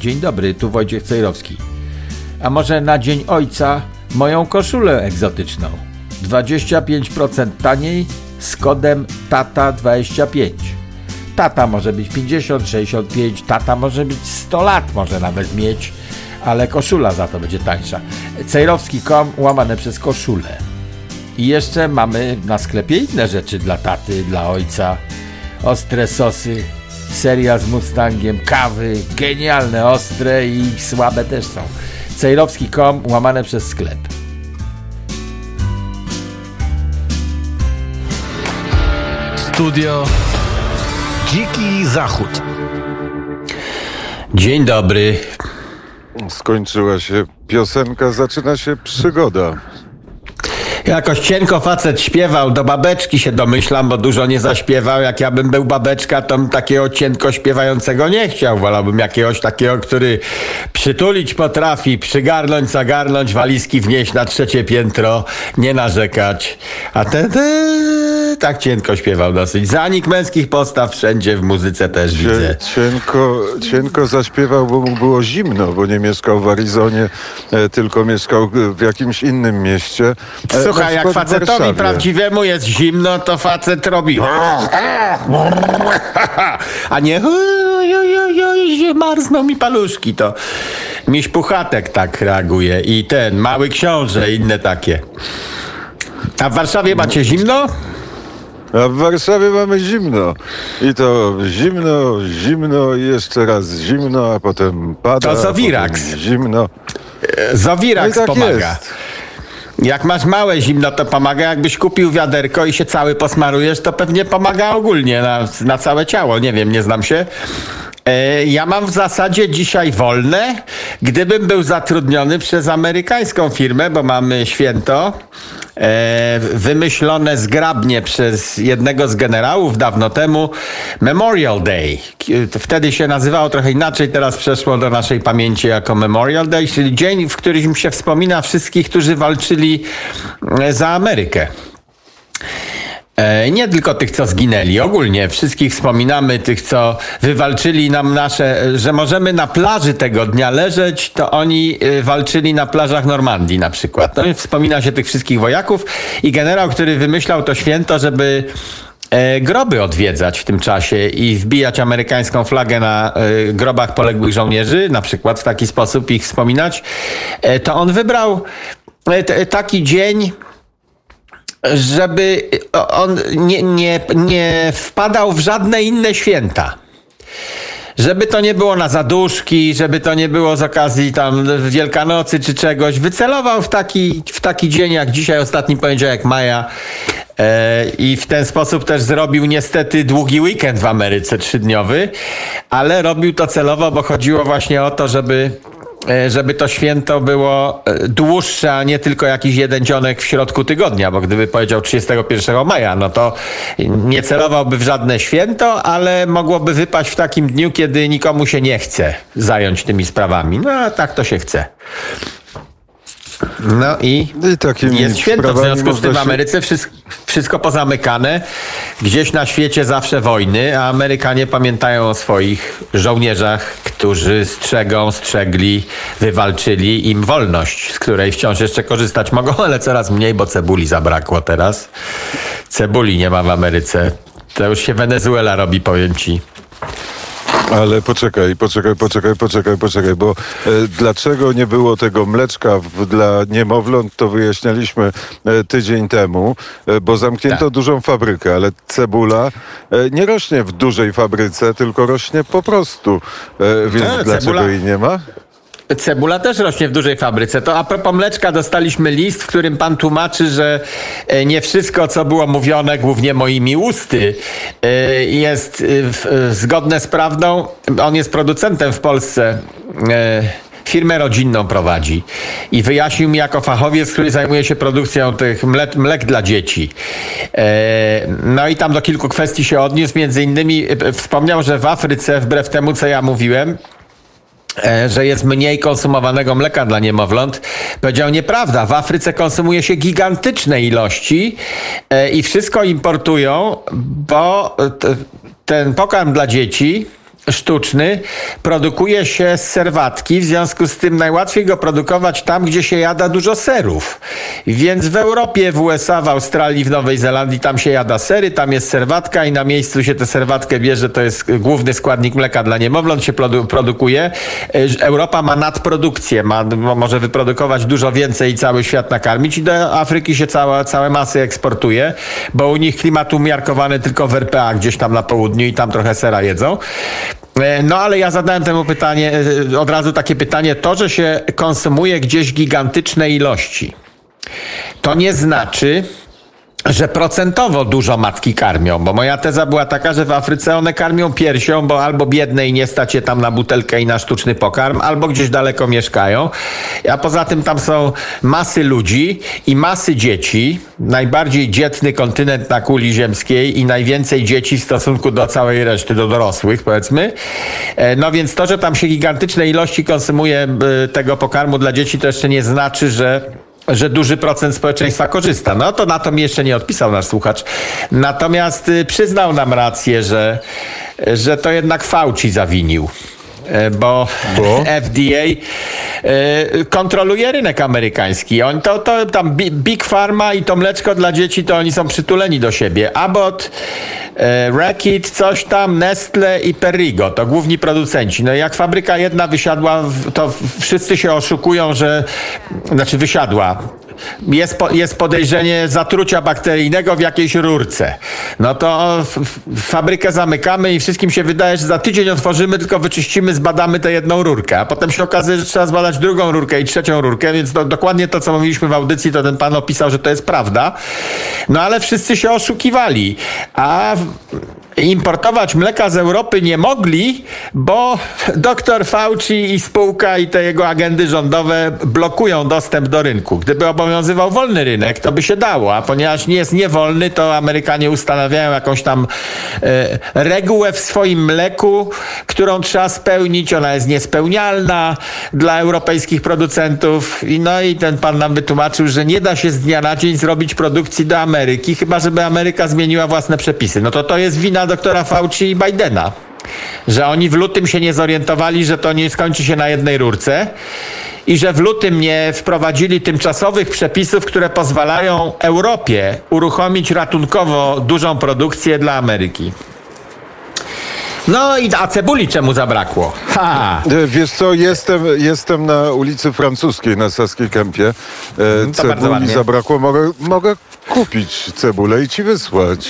Dzień dobry, tu Wojciech Cejrowski. A może na Dzień Ojca moją koszulę egzotyczną? 25% taniej z kodem TATA25. Tata może być 50, 65, tata może być 100 lat, może nawet mieć, ale koszula za to będzie tańsza. Cejrowski.com łamane przez koszulę. I jeszcze mamy na sklepie inne rzeczy dla taty, dla ojca. Ostre sosy, seria z Mustangiem, kawy, genialne, ostre i słabe też są. Cejrowski.com łamane przez sklep. Studio Dziki Zachód. Dzień dobry. Skończyła się piosenka, zaczyna się przygoda. Jakoś cienko facet śpiewał, do babeczki się domyślam, bo dużo nie zaśpiewał. Jak ja bym był babeczka, to bym takiego cienko śpiewającego nie chciał. Wolałbym jakiegoś takiego, który przytulić potrafi, przygarnąć, zagarnąć, walizki wnieść na trzecie piętro, nie narzekać. A ten, ten tak cienko śpiewał dosyć. Zanik męskich postaw wszędzie w muzyce też widzę. Cienko, cienko zaśpiewał, bo mu było zimno, bo nie mieszkał w Arizonie, e, tylko mieszkał w jakimś innym mieście. E, Słuchaj, jak facetowi prawdziwemu jest zimno, to facet robi. A nie. "Oj, oj, oj, oj, Marzną mi paluszki. To miś puchatek tak reaguje. I ten mały książę, inne takie. A w Warszawie macie zimno? A w Warszawie mamy zimno. I to zimno, zimno i jeszcze raz zimno, a potem pada. To potem Zimno. Zawirax No i tak pomaga. jest. Jak masz małe zimno, to pomaga. Jakbyś kupił wiaderko i się cały posmarujesz, to pewnie pomaga ogólnie na, na całe ciało. Nie wiem, nie znam się. E, Ja mam w zasadzie dzisiaj wolne, gdybym był zatrudniony przez amerykańską firmę, bo mamy święto e, wymyślone zgrabnie przez jednego z generałów dawno temu Memorial Day. Wtedy się nazywało trochę inaczej, teraz przeszło do naszej pamięci jako Memorial Day, czyli dzień, w którym się wspomina wszystkich, którzy walczyli e, za Amerykę. E, Nie tylko tych, co zginęli, ogólnie wszystkich wspominamy, tych, co wywalczyli nam nasze, e, że możemy na plaży tego dnia leżeć, to oni e, walczyli na plażach Normandii na przykład. No wspomina się tych wszystkich wojaków i generał, który wymyślał to święto, żeby groby odwiedzać w tym czasie i wbijać amerykańską flagę na grobach poległych żołnierzy, na przykład w taki sposób ich wspominać, to on wybrał taki dzień, żeby on nie, nie, nie wpadał w żadne inne święta. Żeby to nie było na zaduszki, żeby to nie było z okazji tam Wielkanocy czy czegoś. Wycelował w taki, w taki dzień jak dzisiaj, ostatni poniedziałek maja. E, I w ten sposób też zrobił niestety długi weekend w Ameryce, trzydniowy, ale robił to celowo, bo chodziło właśnie o to, żeby żeby to święto było e, dłuższe, a nie tylko jakiś jeden dzionek w środku tygodnia, bo gdyby powiedział 31 maja, no to nie celowałby w żadne święto, ale mogłoby wypaść w takim dniu, kiedy nikomu się nie chce zająć tymi sprawami. No a tak to się chce. No i I takimi jest święto, w związku z tym w Ameryce wszystko, wszystko pozamykane. Gdzieś na świecie zawsze wojny, a Amerykanie pamiętają o swoich żołnierzach, którzy strzegą, strzegli, wywalczyli im wolność, z której wciąż jeszcze korzystać mogą, ale coraz mniej, bo cebuli zabrakło teraz. Cebuli nie ma w Ameryce. To już się Wenezuela robi, powiem ci. Ale poczekaj, poczekaj, poczekaj, poczekaj, poczekaj, bo e, dlaczego nie było tego mleczka w, dla niemowląt, to wyjaśnialiśmy e, tydzień temu, e, bo zamknięto Tak. dużą fabrykę, ale cebula e, nie rośnie w dużej fabryce, tylko rośnie po prostu. E, więc Tak, dlaczego cebula- jej nie ma? Cebula też rośnie w dużej fabryce. To a propos mleczka dostaliśmy list, w którym pan tłumaczy, że e, nie wszystko, co było mówione głównie moimi usty, e, jest e, zgodne z prawdą. On jest producentem w Polsce. Firmę rodzinną prowadzi i wyjaśnił mi jako fachowiec, który zajmuje się produkcją tych mlek, mlek dla dzieci. No i tam do kilku kwestii się odniósł. Między innymi wspomniał, że w Afryce, wbrew temu, co ja mówiłem, że jest mniej konsumowanego mleka dla niemowląt. Powiedział nieprawda. W Afryce konsumuje się gigantyczne ilości e, i wszystko importują, bo ten pokarm dla dzieci sztuczny produkuje się z serwatki, w związku z tym najłatwiej go produkować tam, gdzie się jada dużo serów. Więc w Europie, w USA, w Australii, w Nowej Zelandii tam się jada sery, tam jest serwatka i na miejscu się tę serwatkę bierze, to jest główny składnik mleka dla niemowląt, się produ produkuje. E, Europa ma nadprodukcję, ma, może wyprodukować dużo więcej i cały świat nakarmić i do Afryki się cała, całe masy eksportuje, bo u nich klimat umiarkowany tylko w RPA, gdzieś tam na południu i tam trochę sera jedzą. E, no ale ja zadałem temu pytanie, e, od razu takie pytanie, to, że się konsumuje gdzieś gigantyczne ilości, to nie znaczy, że procentowo dużo matki karmią, bo moja teza była taka, że w Afryce one karmią piersią, bo albo biedne i nie stać je tam na butelkę i na sztuczny pokarm, albo gdzieś daleko mieszkają. A poza tym tam są masy ludzi i masy dzieci, najbardziej dzietny kontynent na kuli ziemskiej i najwięcej dzieci w stosunku do całej reszty, do dorosłych powiedzmy. E, no więc to, że tam się gigantyczne ilości konsumuje e, tego pokarmu dla dzieci, to jeszcze nie znaczy, że że duży procent społeczeństwa korzysta. No to na to mi jeszcze nie odpisał nasz słuchacz. Natomiast y, przyznał nam rację, że, że to jednak Fauci zawinił. E, bo, bo? FDA e, kontroluje rynek amerykański. On to, to tam Big Pharma i to mleczko dla dzieci to oni są przytuleni do siebie. Abbott, e, Reckitt, coś tam, Nestle i Perrigo to główni producenci. No i jak fabryka jedna wysiadła, to wszyscy się oszukują, że znaczy wysiadła jest, po, jest podejrzenie zatrucia bakteryjnego w jakiejś rurce. No to fabrykę zamykamy i wszystkim się wydaje, że za tydzień otworzymy, tylko wyczyścimy, zbadamy tę jedną rurkę. A potem się okazuje, że trzeba zbadać drugą rurkę i trzecią rurkę, więc to, dokładnie to, co mówiliśmy w audycji, to ten pan opisał, że to jest prawda. No ale wszyscy się oszukiwali. A importować mleka z Europy nie mogli, bo dr Fauci i spółka i te jego agendy rządowe blokują dostęp do rynku. Gdyby obowiązywał wolny rynek, to by się dało, a ponieważ nie jest niewolny, to Amerykanie ustanawiają jakąś tam e, regułę w swoim mleku, którą trzeba spełnić. Ona jest niespełnialna dla europejskich producentów. I no i ten pan nam wytłumaczył, że nie da się z dnia na dzień zrobić produkcji do Ameryki, chyba żeby Ameryka zmieniła własne przepisy. No to to jest wina doktora Fauci i Bidena. Że oni w lutym się nie zorientowali, że to nie skończy się na jednej rurce i że w lutym nie wprowadzili tymczasowych przepisów, które pozwalają Europie uruchomić ratunkowo dużą produkcję dla Ameryki. No i a cebuli czemu zabrakło? Ha! E, wiesz co, jestem, jestem na ulicy Francuskiej na Saskiej Kępie. E, cebuli zabrakło. Mogę, mogę kupić cebulę i ci wysłać.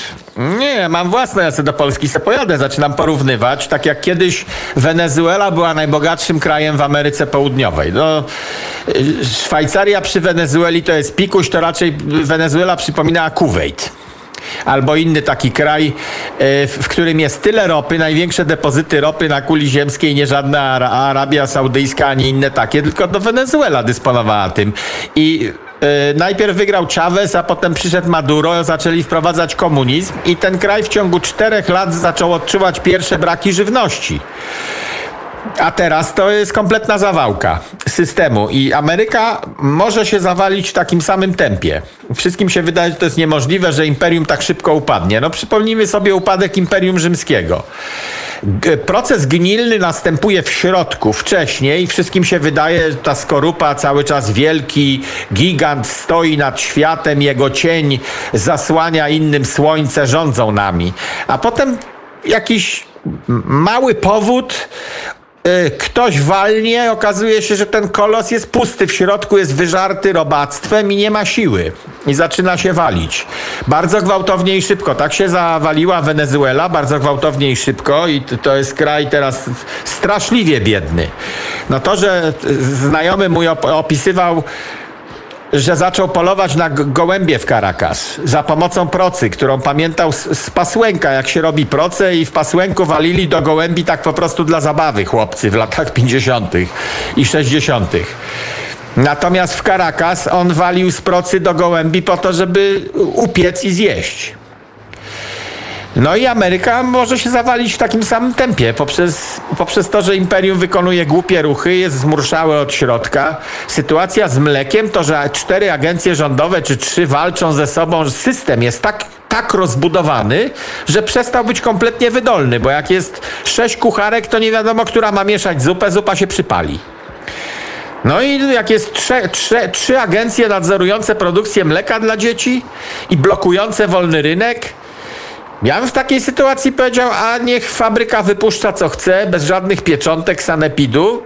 Nie, mam własne, ja sobie do Polski se pojadę, zaczynam porównywać. Tak jak kiedyś Wenezuela była najbogatszym krajem w Ameryce Południowej. No, Szwajcaria przy Wenezueli to jest pikuś, to raczej Wenezuela przypominała Kuwait albo inny taki kraj, e, w którym jest tyle ropy, największe depozyty ropy na kuli ziemskiej, nie żadna Arabia Saudyjska, ani inne takie, tylko to Wenezuela dysponowała tym. I najpierw wygrał Chavez, a potem przyszedł Maduro, zaczęli wprowadzać komunizm i ten kraj w ciągu czterech lat zaczął odczuwać pierwsze braki żywności. A teraz to jest kompletna zawałka systemu i Ameryka może się zawalić w takim samym tempie. Wszystkim się wydaje, że to jest niemożliwe, że imperium tak szybko upadnie. No przypomnijmy sobie upadek Imperium Rzymskiego. Proces gnilny następuje w środku, wcześniej. Wszystkim się wydaje, że ta skorupa cały czas wielki, gigant stoi nad światem, jego cień zasłania innym słońce, rządzą nami. A potem jakiś mały powód ktoś walnie, okazuje się, że ten kolos jest pusty, w środku jest wyżarty robactwem i nie ma siły. I zaczyna się walić. Bardzo gwałtownie i szybko. Tak się zawaliła Wenezuela, bardzo gwałtownie i szybko i to jest kraj teraz straszliwie biedny. No to, że znajomy mój opisywał że zaczął polować na gołębie w Caracas za pomocą procy, którą pamiętał z, z pasłęka, jak się robi proce i w pasłęku walili do gołębi tak po prostu dla zabawy chłopcy w latach 50. i 60. Natomiast w Caracas on walił z procy do gołębi po to, żeby upiec i zjeść. No i Ameryka może się zawalić w takim samym tempie poprzez, poprzez to, że imperium wykonuje głupie ruchy, jest zmurszałe od środka. Sytuacja z mlekiem to, że cztery agencje rządowe czy trzy walczą ze sobą, system jest tak tak rozbudowany, że przestał być kompletnie wydolny, bo jak jest sześć kucharek, to nie wiadomo, która ma mieszać zupę, zupa się przypali. No i jak jest trze, trze, trzy agencje nadzorujące produkcję mleka dla dzieci i blokujące wolny rynek, ja bym w takiej sytuacji powiedział, a niech fabryka wypuszcza co chce, bez żadnych pieczątek sanepidu.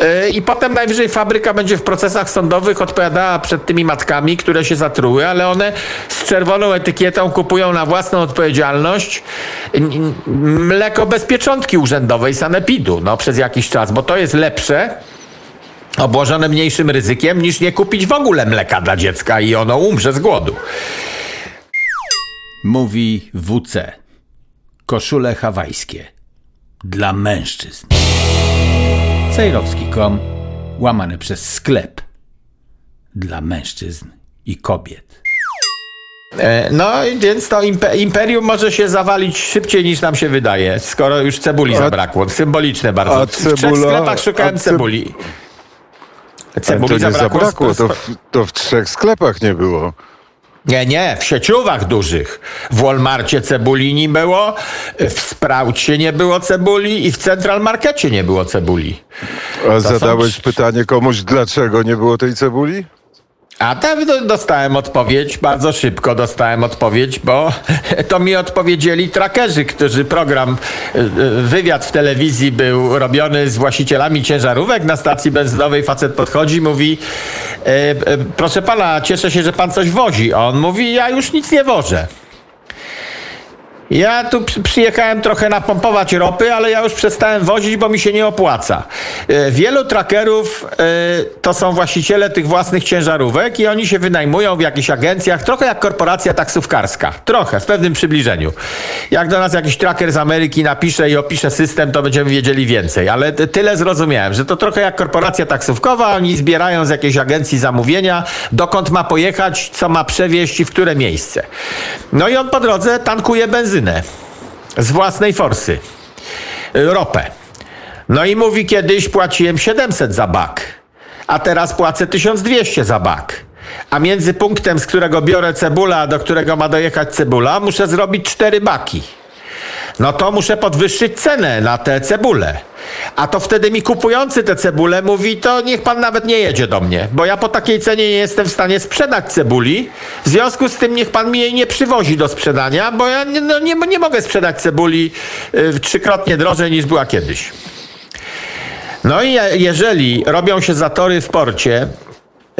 Yy, I potem najwyżej fabryka będzie w procesach sądowych odpowiadała przed tymi matkami, które się zatruły, ale one z czerwoną etykietą kupują na własną odpowiedzialność mleko bez pieczątki urzędowej sanepidu no, przez jakiś czas, bo to jest lepsze obłożone mniejszym ryzykiem, niż nie kupić w ogóle mleka dla dziecka i ono umrze z głodu. Mówi WC. Koszule hawajskie. Dla mężczyzn. Cejrowski.com łamane przez sklep. Dla mężczyzn i kobiet. E, no, więc to imperium może się zawalić szybciej niż nam się wydaje, skoro już cebuli zabrakło. Symboliczne bardzo. Cebula, w trzech sklepach szukałem cebuli. Cebuli to nie zabrakło, zabrakło to, w, to w trzech sklepach nie było. Nie, nie, w sieciówach dużych. W Walmarcie cebuli nie było, w Sproucie nie było cebuli i w Central Markecie nie było cebuli. A to zadałeś są... pytanie komuś, dlaczego nie było tej cebuli? A tam dostałem odpowiedź, bardzo szybko dostałem odpowiedź, bo to mi odpowiedzieli trackerzy, którzy program, y, y, wywiad w telewizji był robiony z właścicielami ciężarówek na stacji benzynowej. Facet podchodzi, mówi, e, proszę pana, cieszę się, że pan coś wozi. A on mówi, ja już nic nie wożę. Ja tu przyjechałem trochę napompować ropy, ale ja już przestałem wozić, bo mi się nie opłaca. E, wielu trackerów e, to są właściciele tych własnych ciężarówek i oni się wynajmują w jakichś agencjach, trochę jak korporacja taksówkarska. Trochę, w pewnym przybliżeniu. Jak do nas jakiś tracker z Ameryki napisze i opisze system, to będziemy wiedzieli więcej. Ale tyle zrozumiałem, że to trochę jak korporacja taksówkowa, oni zbierają z jakiejś agencji zamówienia, dokąd ma pojechać, co ma przewieźć i w które miejsce. No i on po drodze tankuje benzynę z własnej forsy, ropę. No i mówi, kiedyś płaciłem 700 za bak, a teraz płacę 1200 za bak. A między punktem, z którego biorę cebula, do którego ma dojechać cebula, muszę zrobić cztery baki no to muszę podwyższyć cenę na te cebule. A to wtedy mi kupujący te cebule mówi, to niech pan nawet nie jedzie do mnie, bo ja po takiej cenie nie jestem w stanie sprzedać cebuli. W związku z tym niech pan mi jej nie przywozi do sprzedania, bo ja nie, no nie, nie mogę sprzedać cebuli y, trzykrotnie drożej niż była kiedyś. No i jeżeli robią się zatory w porcie,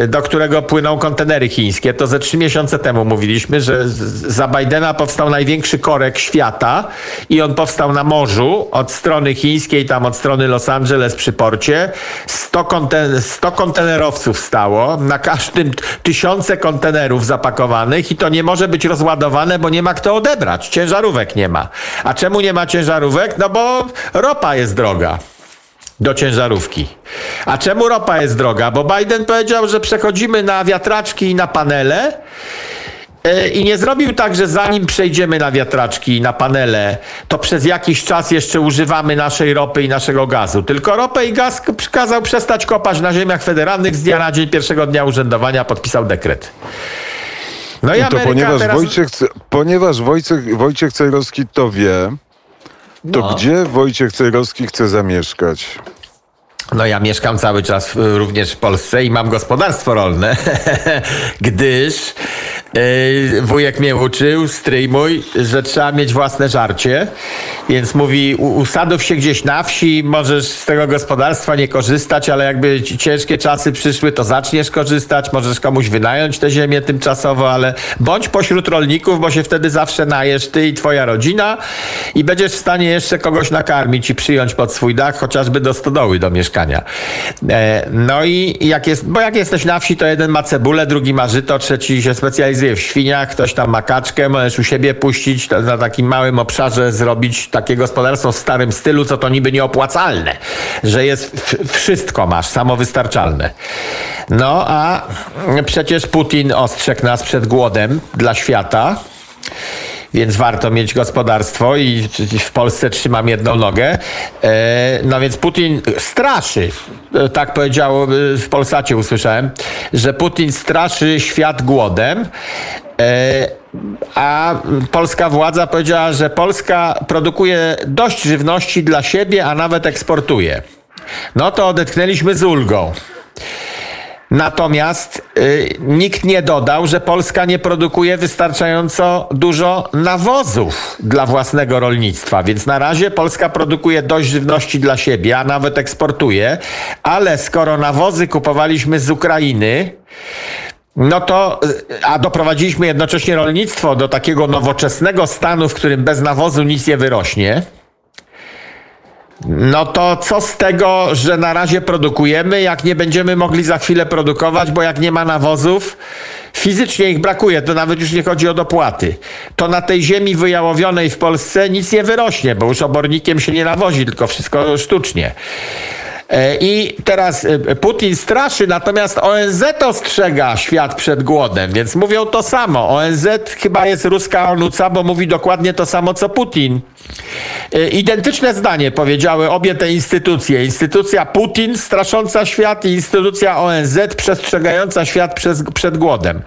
do którego płyną kontenery chińskie. To ze trzy miesiące temu mówiliśmy, że za Bidena powstał największy korek świata i on powstał na morzu od strony chińskiej, tam od strony Los Angeles przy porcie. 100, konten 100 kontenerowców stało, na każdym tysiące kontenerów zapakowanych i to nie może być rozładowane, bo nie ma kto odebrać. Ciężarówek nie ma. A czemu nie ma ciężarówek? No bo ropa jest droga do ciężarówki. A czemu ropa jest droga? Bo Biden powiedział, że przechodzimy na wiatraczki i na panele. E, I nie zrobił tak, że zanim przejdziemy na wiatraczki i na panele, to przez jakiś czas jeszcze używamy naszej ropy i naszego gazu. Tylko ropę i gaz kazał przestać kopać na ziemiach federalnych z dnia na dzień pierwszego dnia urzędowania, podpisał dekret. No i to ponieważ, teraz... Wojciech, ponieważ Wojciech, Wojciech Cejrowski to wie, to no. gdzie Wojciech Cejrowski chce zamieszkać? No ja mieszkam cały czas również w Polsce i mam gospodarstwo rolne, gdyż yy, wujek mnie uczył, stryj mój, że trzeba mieć własne żarcie, więc mówi usadów się gdzieś na wsi, możesz z tego gospodarstwa nie korzystać, ale jakby ciężkie czasy przyszły, to zaczniesz korzystać, możesz komuś wynająć tę ziemię tymczasowo, ale bądź pośród rolników, bo się wtedy zawsze najesz ty i twoja rodzina i będziesz w stanie jeszcze kogoś nakarmić i przyjąć pod swój dach, chociażby do stodoły do mieszkania. E, no i jak jest, bo jak jesteś na wsi, to jeden ma cebulę, drugi ma żyto, trzeci się specjalizuje w świniach, ktoś tam ma kaczkę, możesz u siebie puścić, na takim małym obszarze zrobić takie gospodarstwo w starym stylu, co to niby nieopłacalne, że jest wszystko masz, samowystarczalne. No a przecież Putin ostrzegł nas przed głodem dla świata. Więc warto mieć gospodarstwo i w Polsce trzymam jedną nogę. E, no więc Putin straszy, e, tak powiedział w Polsacie usłyszałem, że Putin straszy świat głodem. A polska władza powiedziała, że Polska produkuje dość żywności dla siebie, a nawet eksportuje. No to odetchnęliśmy z ulgą. Natomiast y, nikt nie dodał, że Polska nie produkuje wystarczająco dużo nawozów dla własnego rolnictwa, więc na razie Polska produkuje dość żywności dla siebie, a nawet eksportuje, ale skoro nawozy kupowaliśmy z Ukrainy, no to, y, a doprowadziliśmy jednocześnie rolnictwo do takiego nowoczesnego stanu, w którym bez nawozu nic nie wyrośnie. No to co z tego, że na razie produkujemy, jak nie będziemy mogli za chwilę produkować, bo jak nie ma nawozów, fizycznie ich brakuje, to nawet już nie chodzi o dopłaty. To na tej ziemi wyjałowionej w Polsce nic nie wyrośnie, bo już obornikiem się nie nawozi, tylko wszystko sztucznie. E, I teraz e, Putin straszy, natomiast ONZ ostrzega świat przed głodem, więc mówią to samo. ONZ chyba jest ruska onuca, bo mówi dokładnie to samo co Putin. E, identyczne zdanie powiedziały obie te instytucje. Instytucja Putin strasząca świat i instytucja ONZ przestrzegająca świat przed głodem.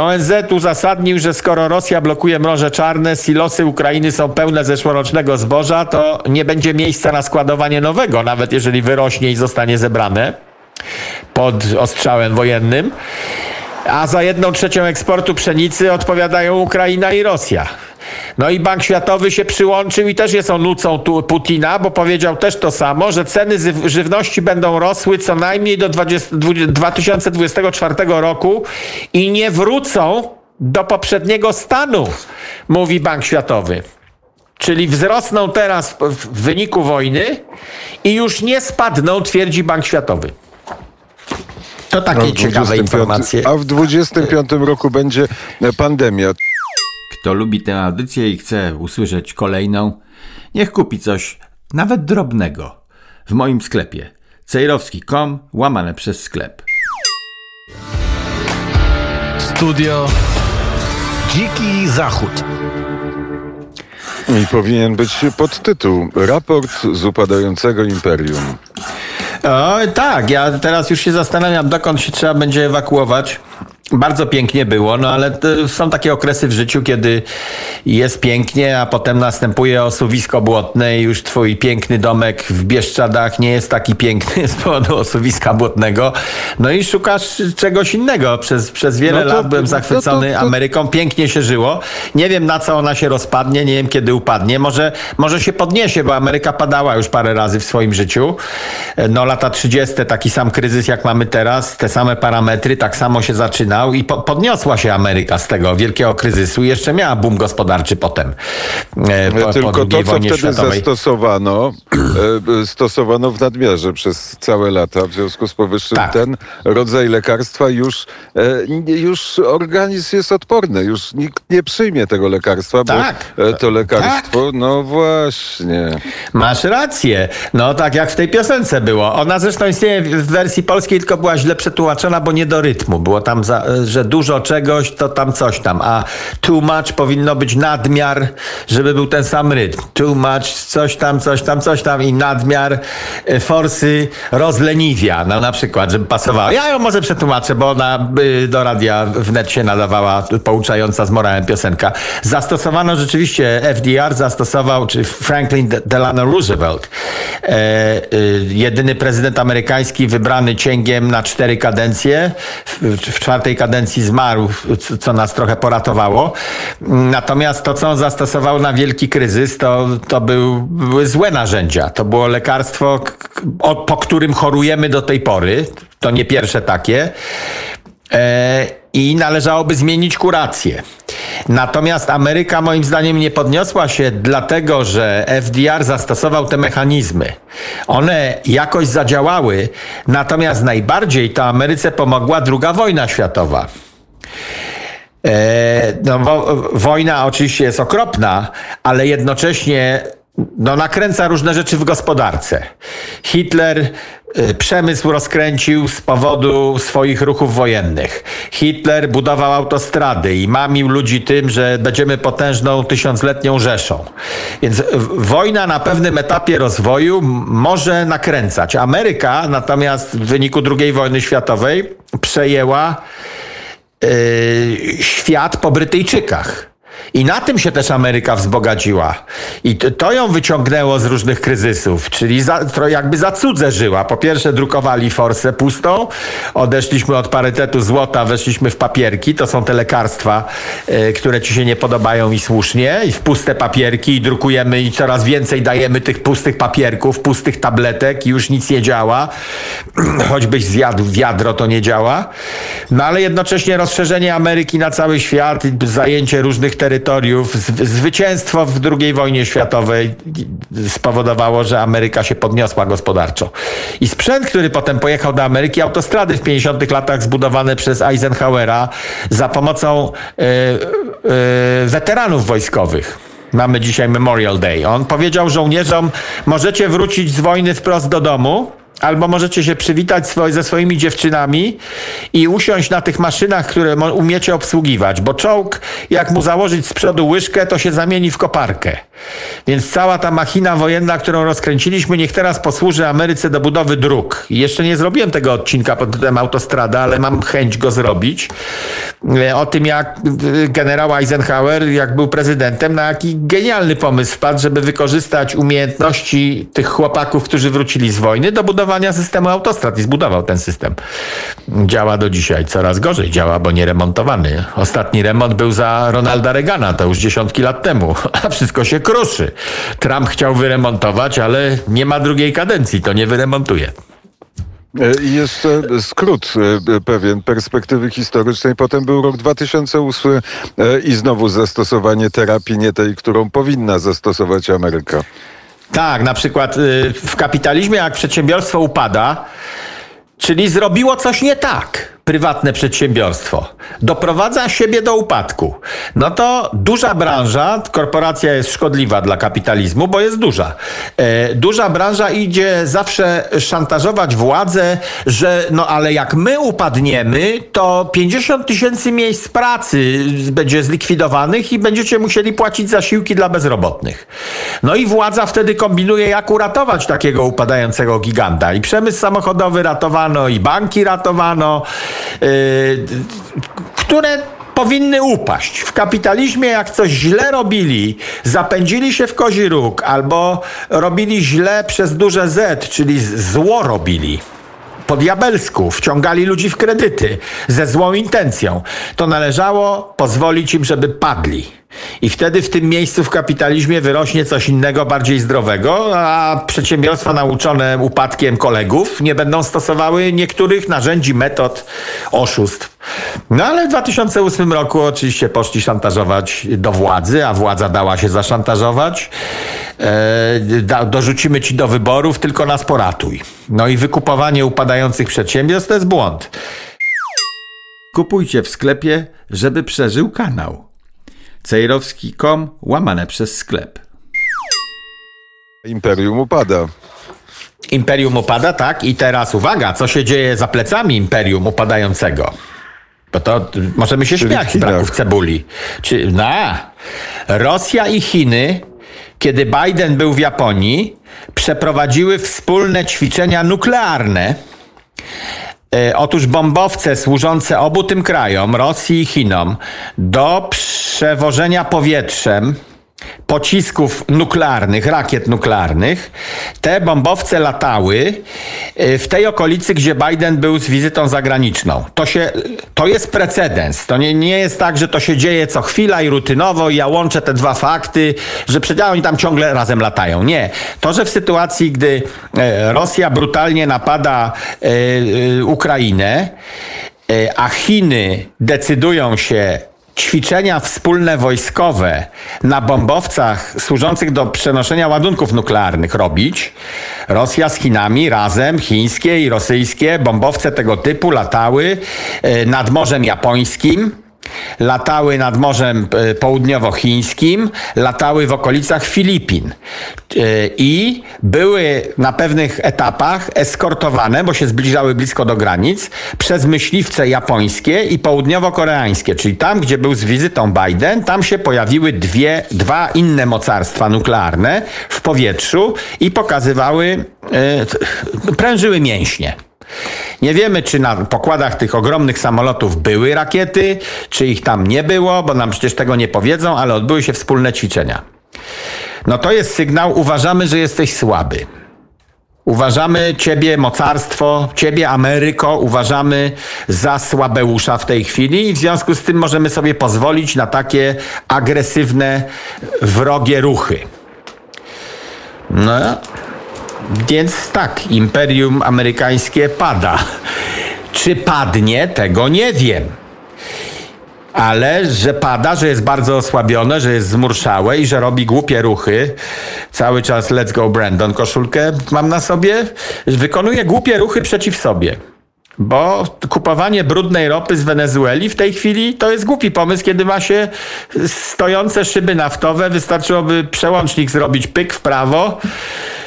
ONZ uzasadnił, że skoro Rosja blokuje Morze Czarne, silosy Ukrainy są pełne zeszłorocznego zboża, to nie będzie miejsca na składowanie nowego, nawet jeżeli wyrośnie i zostanie zebrane pod ostrzałem wojennym. A za jedną trzecią eksportu pszenicy odpowiadają Ukraina i Rosja. No i Bank Światowy się przyłączył i też jest onucą Putina, bo powiedział też to samo, że ceny żywności będą rosły co najmniej do 20, 2024 roku i nie wrócą do poprzedniego stanu, mówi Bank Światowy. Czyli wzrosną teraz w wyniku wojny i już nie spadną, twierdzi Bank Światowy. To takie no, ciekawe informacje. A w 25 roku będzie pandemia. Kto lubi tę audycję i chce usłyszeć kolejną, niech kupi coś, nawet drobnego, w moim sklepie cejrowski.com łamane przez sklep. Studio Dziki Zachód. I powinien być podtytuł Raport z upadającego imperium. O, tak, ja teraz już się zastanawiam, dokąd się trzeba będzie ewakuować. Bardzo pięknie było, no ale są takie okresy w życiu, kiedy jest pięknie, a potem następuje osuwisko błotne i już twój piękny domek w Bieszczadach nie jest taki piękny z powodu osuwiska błotnego. No i szukasz czegoś innego. Przez, przez wiele no to, lat byłem zachwycony to, to, Ameryką, pięknie się żyło. Nie wiem na co ona się rozpadnie, nie wiem kiedy upadnie. Może, może się podniesie, bo Ameryka padała już parę razy w swoim życiu. No lata 30. taki sam kryzys jak mamy teraz, te same parametry, tak samo się zaczyna i po, podniosła się Ameryka z tego wielkiego kryzysu i jeszcze miała boom gospodarczy potem. E, po, Tylko po to, co wtedy światowej. zastosowano, e, stosowano w nadmiarze przez całe lata. W związku z powyższym tak. ten rodzaj lekarstwa już, e, już organizm jest odporny. Już nikt nie przyjmie tego lekarstwa, tak. bo to lekarstwo, tak. no właśnie. Masz rację. No tak jak w tej piosence było. Ona zresztą istnieje w wersji polskiej, tylko była źle przetłumaczona, bo nie do rytmu. Było tam za, że dużo czegoś, to tam coś tam, a too much powinno być nadmiar, żeby był ten sam rytm. Too much, coś tam, coś tam, coś tam i nadmiar e, forsy rozleniwia, no na przykład, żeby pasowało. Ja ją może przetłumaczę, bo ona do radia wnet się nadawała pouczająca z morałem piosenka. Zastosowano rzeczywiście, FDR zastosował, czy Franklin Delano Roosevelt, e, e, jedyny prezydent amerykański wybrany cięgiem na cztery kadencje w, w czwartej kadencji zmarł, co nas trochę poratowało. Natomiast to, co on zastosował na wielki kryzys, to, to był, były złe narzędzia. To było lekarstwo, po którym chorujemy do tej pory. To nie pierwsze takie. E, I należałoby zmienić kurację. Natomiast Ameryka moim zdaniem nie podniosła się dlatego, że FDR zastosował te mechanizmy. One jakoś zadziałały, natomiast najbardziej to Ameryce pomogła druga wojna światowa. E, no, wo, wojna oczywiście jest okropna, ale jednocześnie no, nakręca różne rzeczy w gospodarce. Hitler y, przemysł rozkręcił z powodu swoich ruchów wojennych. Hitler budował autostrady i mamił ludzi tym, że będziemy potężną tysiącletnią rzeszą. Więc wojna na pewnym etapie rozwoju może nakręcać. Ameryka natomiast w wyniku II wojny światowej przejęła yy, świat po Brytyjczykach. I na tym się też Ameryka wzbogaciła. I to ją wyciągnęło z różnych kryzysów, czyli za, jakby za cudze żyła. Po pierwsze drukowali forsę pustą, odeszliśmy od parytetu złota, weszliśmy w papierki, to są te lekarstwa, y, które ci się nie podobają i słusznie, i w puste papierki i drukujemy i coraz więcej dajemy tych pustych papierków, pustych tabletek i już nic nie działa. Choćbyś zjadł wiadro, to nie działa. No ale jednocześnie rozszerzenie Ameryki na cały świat, zajęcie różnych terytoriów. Zwycięstwo w II wojnie światowej spowodowało, że Ameryka się podniosła gospodarczo. I sprzęt, który potem pojechał do Ameryki, autostrady w 50 latach zbudowane przez Eisenhowera za pomocą yy, yy, weteranów wojskowych. Mamy dzisiaj Memorial Day. On powiedział żołnierzom: Możecie wrócić z wojny wprost do domu Albo możecie się przywitać ze swoimi dziewczynami i usiąść na tych maszynach, które umiecie obsługiwać, bo czołg, jak mu założyć z przodu łyżkę, to się zamieni w koparkę. Więc cała ta machina wojenna, którą rozkręciliśmy, niech teraz posłuży Ameryce do budowy dróg. Jeszcze nie zrobiłem tego odcinka pod tytułem Autostrada, ale mam chęć go zrobić. E, o tym, jak e, generał Eisenhower, jak był prezydentem, na jaki genialny pomysł wpadł, żeby wykorzystać umiejętności tych chłopaków, którzy wrócili z wojny, do budowania systemu autostrad i zbudował ten system. Działa do dzisiaj coraz gorzej, działa, bo nie remontowany. Ostatni remont był za Ronalda Reagana, to już dziesiątki lat temu, a wszystko się kruszy. Trump chciał wyremontować, ale nie ma drugiej kadencji, to nie wyremontuje. E, I jeszcze skrót e, pewien perspektywy historycznej. Potem był rok 2008 e, i znowu zastosowanie terapii, nie tej, którą powinna zastosować Ameryka. Tak, na przykład y, w kapitalizmie, jak przedsiębiorstwo upada, czyli zrobiło coś nie tak prywatne przedsiębiorstwo doprowadza siebie do upadku, no to duża branża, korporacja jest szkodliwa dla kapitalizmu, bo jest duża. E, duża branża idzie zawsze szantażować władzę, że no ale jak my upadniemy, to 50 tysięcy miejsc pracy będzie zlikwidowanych i będziecie musieli płacić zasiłki dla bezrobotnych. No i władza wtedy kombinuje, jak uratować takiego upadającego giganta. I przemysł samochodowy ratowano, i banki ratowano, które powinny upaść. W kapitalizmie, jak coś źle robili, zapędzili się w kozi róg albo robili źle przez duże Z, czyli zło robili po diabelsku, wciągali ludzi w kredyty ze złą intencją, to należało pozwolić im, żeby padli. I wtedy w tym miejscu w kapitalizmie wyrośnie coś innego, bardziej zdrowego, a przedsiębiorstwa nauczone upadkiem kolegów nie będą stosowały niektórych narzędzi, metod, oszustw. No ale w 2008 roku oczywiście poszli szantażować do władzy, a władza dała się zaszantażować. E, dorzucimy ci do wyborów, tylko nas poratuj. No i wykupowanie upadających przedsiębiorstw to jest błąd. Kupujcie w sklepie, żeby przeżył kanał. Cejrowski.com łamane przez sklep. Imperium upada. Imperium upada, tak? I teraz uwaga, co się dzieje za plecami imperium upadającego? Bo to możemy się Czyli śmiać z braków cebuli. Czy, na, Rosja i Chiny, kiedy Biden był w Japonii, przeprowadziły wspólne ćwiczenia nuklearne. E, otóż bombowce służące obu tym krajom, Rosji i Chinom, do przewożenia powietrzem pocisków nuklearnych, rakiet nuklearnych. Te bombowce latały y, w tej okolicy, gdzie Biden był z wizytą zagraniczną. To, się, to jest precedens. To nie, nie jest tak, że to się dzieje co chwila i rutynowo i ja łączę te dwa fakty, że przecież oni tam ciągle razem latają. Nie. To, że w sytuacji, gdy e, Rosja brutalnie napada e, e, Ukrainę, a Chiny decydują się ćwiczenia wspólne wojskowe na bombowcach służących do przenoszenia ładunków nuklearnych robić. Rosja z Chinami razem, chińskie i rosyjskie bombowce tego typu latały e, nad Morzem Japońskim latały nad Morzem e, Południowochińskim, latały w okolicach Filipin e, i były na pewnych etapach eskortowane, bo się zbliżały blisko do granic, przez myśliwce japońskie i południowo-koreańskie, czyli tam, gdzie był z wizytą Biden, tam się pojawiły dwie, dwa inne mocarstwa nuklearne w powietrzu i pokazywały, e, prężyły mięśnie. Nie wiemy, czy na pokładach tych ogromnych samolotów były rakiety, czy ich tam nie było, bo nam przecież tego nie powiedzą, ale odbyły się wspólne ćwiczenia. No to jest sygnał, uważamy, że jesteś słaby. Uważamy Ciebie, mocarstwo, Ciebie, Ameryko, uważamy za słabeusza w tej chwili i w związku z tym możemy sobie pozwolić na takie agresywne, wrogie ruchy. No, więc tak, imperium amerykańskie pada. Czy padnie, tego nie wiem. Ale że pada, że jest bardzo osłabione, że jest zmurszałe i że robi głupie ruchy. Cały czas let's go Brandon koszulkę mam na sobie. Wykonuje głupie ruchy przeciw sobie. Bo kupowanie brudnej ropy z Wenezueli w tej chwili to jest głupi pomysł, kiedy ma się stojące szyby naftowe. Wystarczyłoby przełącznik zrobić pyk w prawo,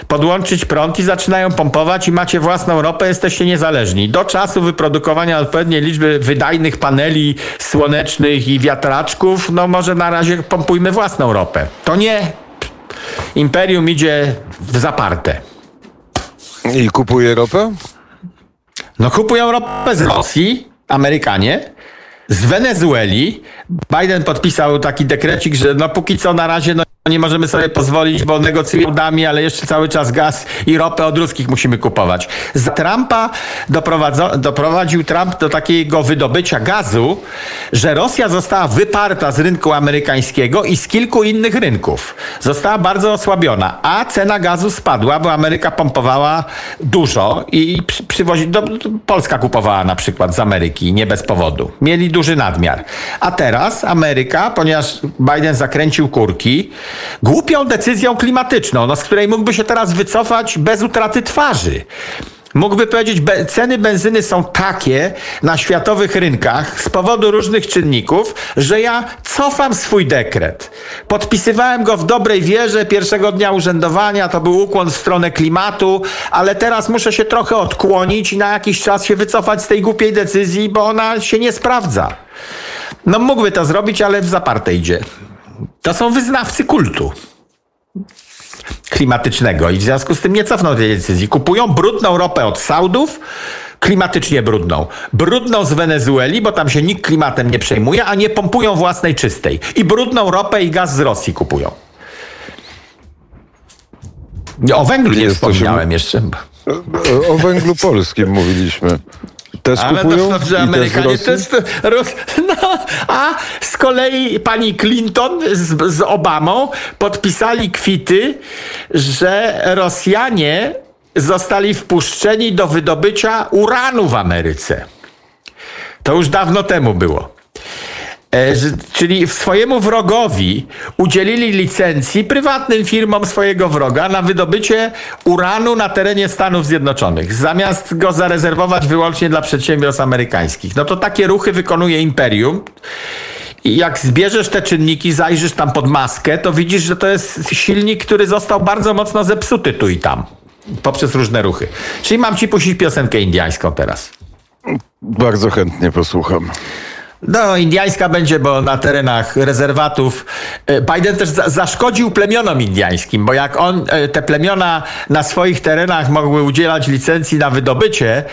podłączyć prąd i zaczynają pompować i macie własną ropę, jesteście niezależni. Do czasu wyprodukowania odpowiedniej liczby wydajnych paneli słonecznych i wiatraczków, no może na razie pompujmy własną ropę. To nie. Imperium idzie w zaparte. I kupuje ropę? No kupują ropę z Rosji, Amerykanie, z Wenezueli. Biden podpisał taki dekrecik, że no póki co na razie no nie możemy sobie pozwolić, bo negocjują dami, ale jeszcze cały czas gaz i ropę od ruskich musimy kupować. Za Trumpa doprowadził Trump do takiego wydobycia gazu, że Rosja została wyparta z rynku amerykańskiego i z kilku innych rynków. Została bardzo osłabiona, a cena gazu spadła, bo Ameryka pompowała dużo i przy, przywozi, do, Polska kupowała na przykład z Ameryki, nie bez powodu. Mieli duży nadmiar. A teraz Ameryka, ponieważ Biden zakręcił kurki, głupią decyzją klimatyczną, no, z której mógłby się teraz wycofać bez utraty twarzy. Mógłby powiedzieć, be, ceny benzyny są takie na światowych rynkach z powodu różnych czynników, że ja cofam swój dekret. Podpisywałem go w dobrej wierze pierwszego dnia urzędowania, to był ukłon w stronę klimatu, ale teraz muszę się trochę odkłonić i na jakiś czas się wycofać z tej głupiej decyzji, bo ona się nie sprawdza. No mógłby to zrobić, ale w zaparte idzie. To są wyznawcy kultu klimatycznego i w związku z tym nie cofną tej decyzji. Kupują brudną ropę od Saudów, klimatycznie brudną. Brudną z Wenezueli, bo tam się nikt klimatem nie przejmuje, a nie pompują własnej czystej. I brudną ropę i gaz z Rosji kupują. O węglu nie wspominałem jeszcze. O węglu polskim mówiliśmy. Też Ale kupują? to, że I Amerykanie też jest. No, a z kolei pani Clinton z, z Obamą podpisali kwity, że Rosjanie zostali wpuszczeni do wydobycia uranu w Ameryce. To już dawno temu było. E, czyli swojemu wrogowi udzielili licencji prywatnym firmom swojego wroga na wydobycie uranu na terenie Stanów Zjednoczonych, zamiast go zarezerwować wyłącznie dla przedsiębiorstw amerykańskich. No to takie ruchy wykonuje imperium. I jak zbierzesz te czynniki, zajrzysz tam pod maskę, to widzisz, że to jest silnik, który został bardzo mocno zepsuty tu i tam. Poprzez różne ruchy. Czyli mam ci puścić piosenkę indiańską teraz. Bardzo chętnie posłucham. No, indiańska będzie, bo na terenach rezerwatów e, Biden też za zaszkodził plemionom indiańskim, bo jak on, e, te plemiona na swoich terenach mogły udzielać licencji na wydobycie,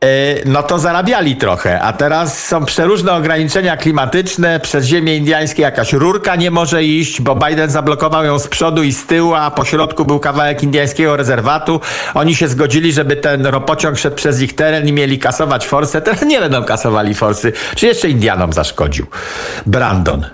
e, no to zarabiali trochę, a teraz są przeróżne ograniczenia klimatyczne, przez ziemię indiańskie jakaś rurka nie może iść, bo Biden zablokował ją z przodu i z tyłu, a po środku był kawałek indiańskiego rezerwatu. Oni się zgodzili, żeby ten ropociąg szedł przez ich teren i mieli kasować forsę. Teraz nie będą kasowali forsy. Czy jeszcze Indianom zaszkodził? Brandon.